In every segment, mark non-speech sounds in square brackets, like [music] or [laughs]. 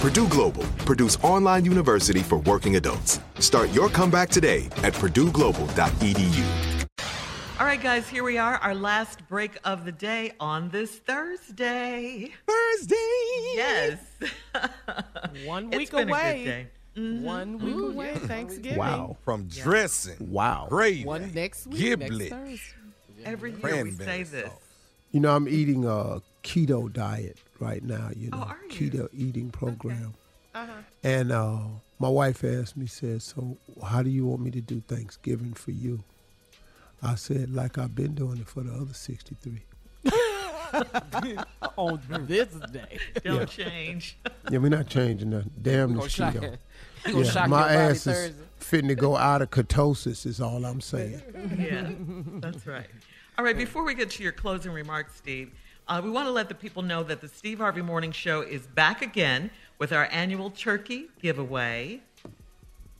Purdue Global, Purdue's online university for working adults. Start your comeback today at purdueglobal.edu. All right, guys, here we are, our last break of the day on this Thursday. Thursday. Yes. [laughs] One It's week been a good away. day. Mm-hmm. One week Ooh, away. yeah. Thanksgiving. Wow. From dressing. Wow. Gravy. One next week. Giblet. Next Thursday. Every year we say this. sauce. You know, I'm eating a keto diet right now. You know, Oh, are you? keto eating program. Uh-huh. And uh, my wife asked me, said, "So, how do you want me to do Thanksgiving for you?" I said, "Like I've been doing it for the other 63." [laughs] On this day. Don't Yeah. change. Yeah, we're not changing nothing. Damn Gonna this shock- keto. [laughs] Yeah, my your body ass is Thursday. fitting to go out of ketosis. Is all I'm saying. [laughs] yeah, that's right. All right, before we get to your closing remarks, Steve, uh, we want to let the people know that the Steve Harvey Morning Show is back again with our annual turkey giveaway.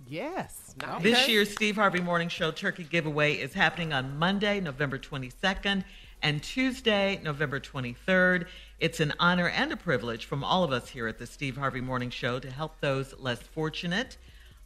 Yes. This year's Steve Harvey Morning Show turkey giveaway is happening on Monday, November 22nd, and Tuesday, November 23rd. It's an honor and a privilege from all of us here at the Steve Harvey Morning Show to help those less fortunate.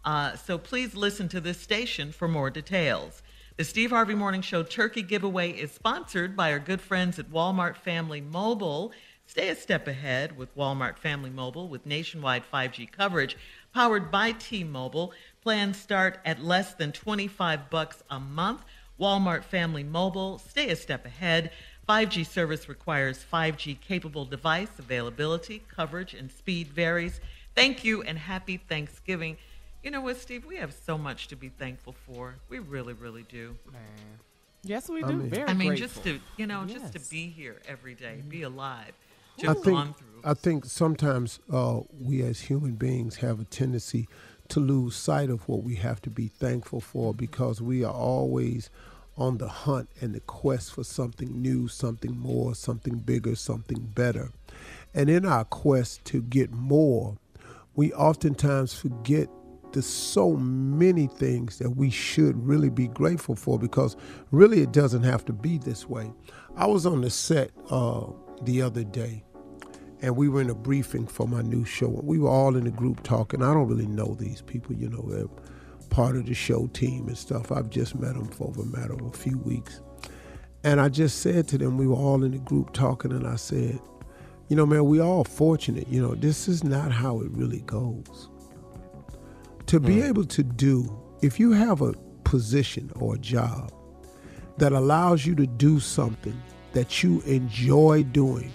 Uh, so please listen to this station for more details. The Steve Harvey Morning Show turkey giveaway is sponsored by our good friends at Walmart Family Mobile. Stay a step ahead with Walmart Family Mobile with nationwide 5G coverage powered by T-Mobile. Plans start at less than 25 bucks a month. Walmart Family Mobile, stay a step ahead. 5G service requires 5G capable device availability, coverage, and speed varies. Thank you and happy Thanksgiving. You know what, Steve? We have so much to be thankful for. We really, really do. Yes, we I do. mean- Very I mean, grateful. just to you know, just to be here every day, be alive, to I have think gone through. I think sometimes uh, we as human beings have a tendency to lose sight of what we have to be thankful for because we are always on the hunt and the quest for something new, something more, something bigger, something better. And in our quest to get more, we oftentimes forget the so many things that we should really be grateful for because really it doesn't have to be this way. I was on the set uh, the other day and we were in a briefing for my new show. We were all in a group talking. I don't really know these people, you know, they're part of the show team and stuff. I've just met them for a matter of a few weeks. And I just said to them, we were all in the group talking, and I said, you know, man, we all fortunate. You know, this is not how it really goes. To be able to do, if you have a position or a job that allows you to do something that you enjoy doing,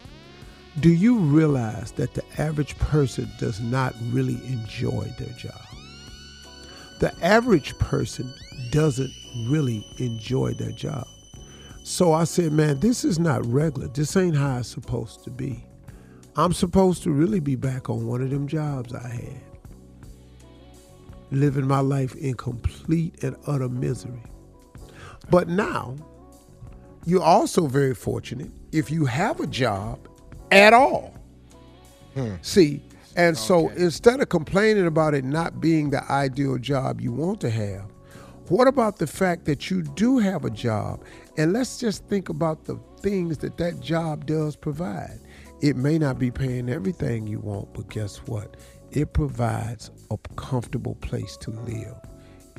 do you realize that the average person does not really enjoy their job? The average person doesn't really enjoy their job. So I said, man, this is not regular. This ain't how it's supposed to be. I'm supposed to really be back on one of them jobs I had. Living my life in complete and utter misery. But now, you're also very fortunate if you have a job at all. Hmm. See, and so instead of complaining about it not being the ideal job you want to have, what about the fact that you do have a job? And let's just think about the things that that job does provide. It may not be paying everything you want, but guess what? It provides a comfortable place to live.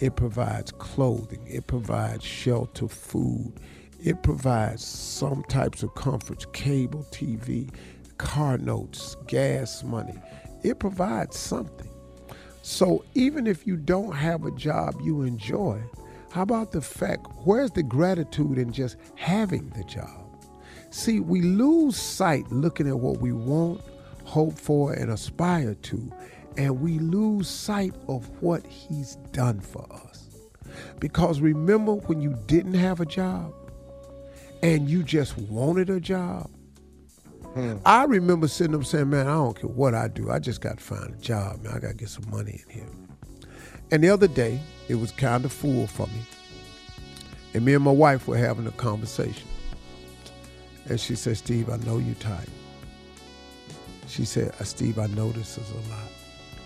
It provides clothing. It provides shelter, food. It provides some types of comforts, cable TV, car notes, gas money. It provides something. So even if you don't have a job you enjoy, how about the fact, where's the gratitude in just having the job? See, we lose sight looking at what we want, hope for, and aspire to, and we lose sight of what He's done for us. Because remember when you didn't have a job and you just wanted a job? Hmm. I remember sitting up saying, Man, I don't care what I do. I just got to find a job, man. I got to get some money in here. And the other day, it was kind of full for me. And me and my wife were having a conversation. And she said, Steve, I know you're tired. She said, uh, Steve, I know this is a lot.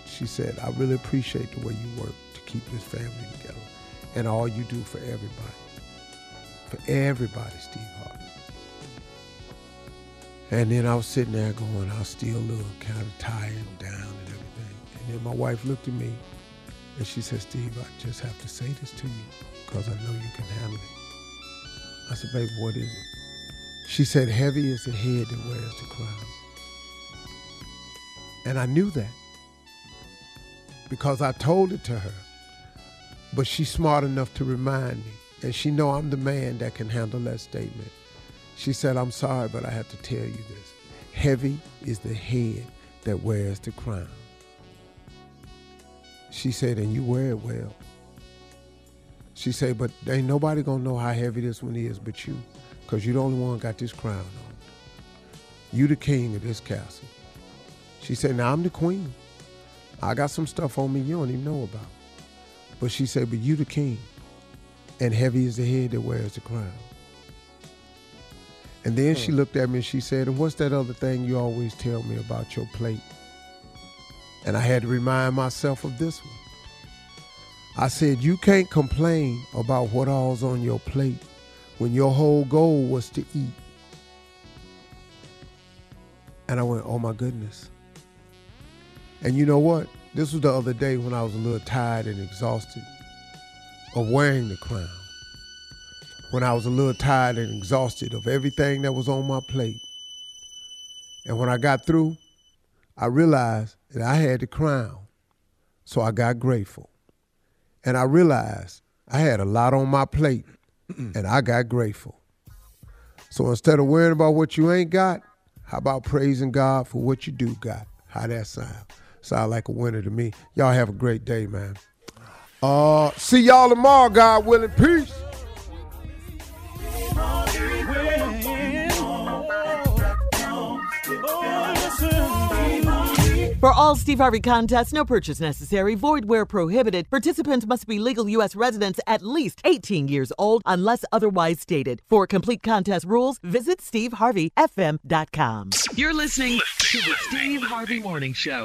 She said, I really appreciate the way you work to keep this family together and all you do for everybody. For everybody, Steve Harvey. And then I was sitting there going, I still little kind of tired and down and everything. And then my wife looked at me and she said, Steve, I just have to say this to you because I know you can handle it. I said, baby, what is it? She said, Heavy is the head that wears the crown. And I knew that because I told it to her. But she's smart enough to remind me. And she know I'm the man that can handle that statement. She said, I'm sorry, but I have to tell you this. Heavy is the head that wears the crown. She said, and you wear it well. She said, but ain't nobody gonna know how heavy this one is but you because you're the only one got this crown on. You the king of this castle. She said, now I'm the queen. I got some stuff on me you don't even know about. But she said, but you the king. And heavy is the head that wears the crown. And then hmm. she looked at me and she said, and what's that other thing you always tell me about your plate? And I had to remind myself of this one. I said, you can't complain about what all's on your plate when your whole goal was to eat. And I went, oh my goodness. And you know what? This was the other day when I was a little tired and exhausted of wearing the crown. When I was a little tired and exhausted of everything that was on my plate. And when I got through, I realized that I had the crown. So I got grateful. And I realized I had a lot on my plate and I got grateful. So instead of worrying about what you ain't got, how about praising God for what you do got? How that sound? Sound like a winner to me. Y'all have a great day, man. Uh, see y'all tomorrow, God willing. Peace. For all Steve Harvey contests, no purchase necessary, void where prohibited. Participants must be legal U.S. residents at least 18 years old unless otherwise stated. For complete contest rules, visit SteveHarveyFM.com. You're listening to the Steve Harvey Morning Show.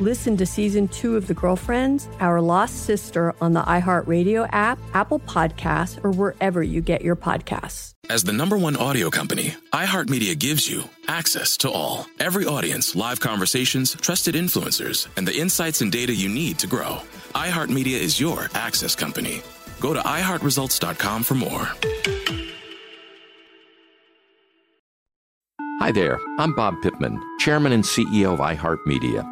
Listen to season two of The Girlfriends, Our Lost Sister on the iHeartRadio app, Apple Podcasts, or wherever you get your podcasts. As the number one audio company, iHeartMedia gives you access to all. Every audience, live conversations, trusted influencers, and the insights and data you need to grow. iHeartMedia is your access company. Go to iHeartResults.com for more. Hi there, I'm Bob Pittman, Chairman and CEO of iHeartMedia.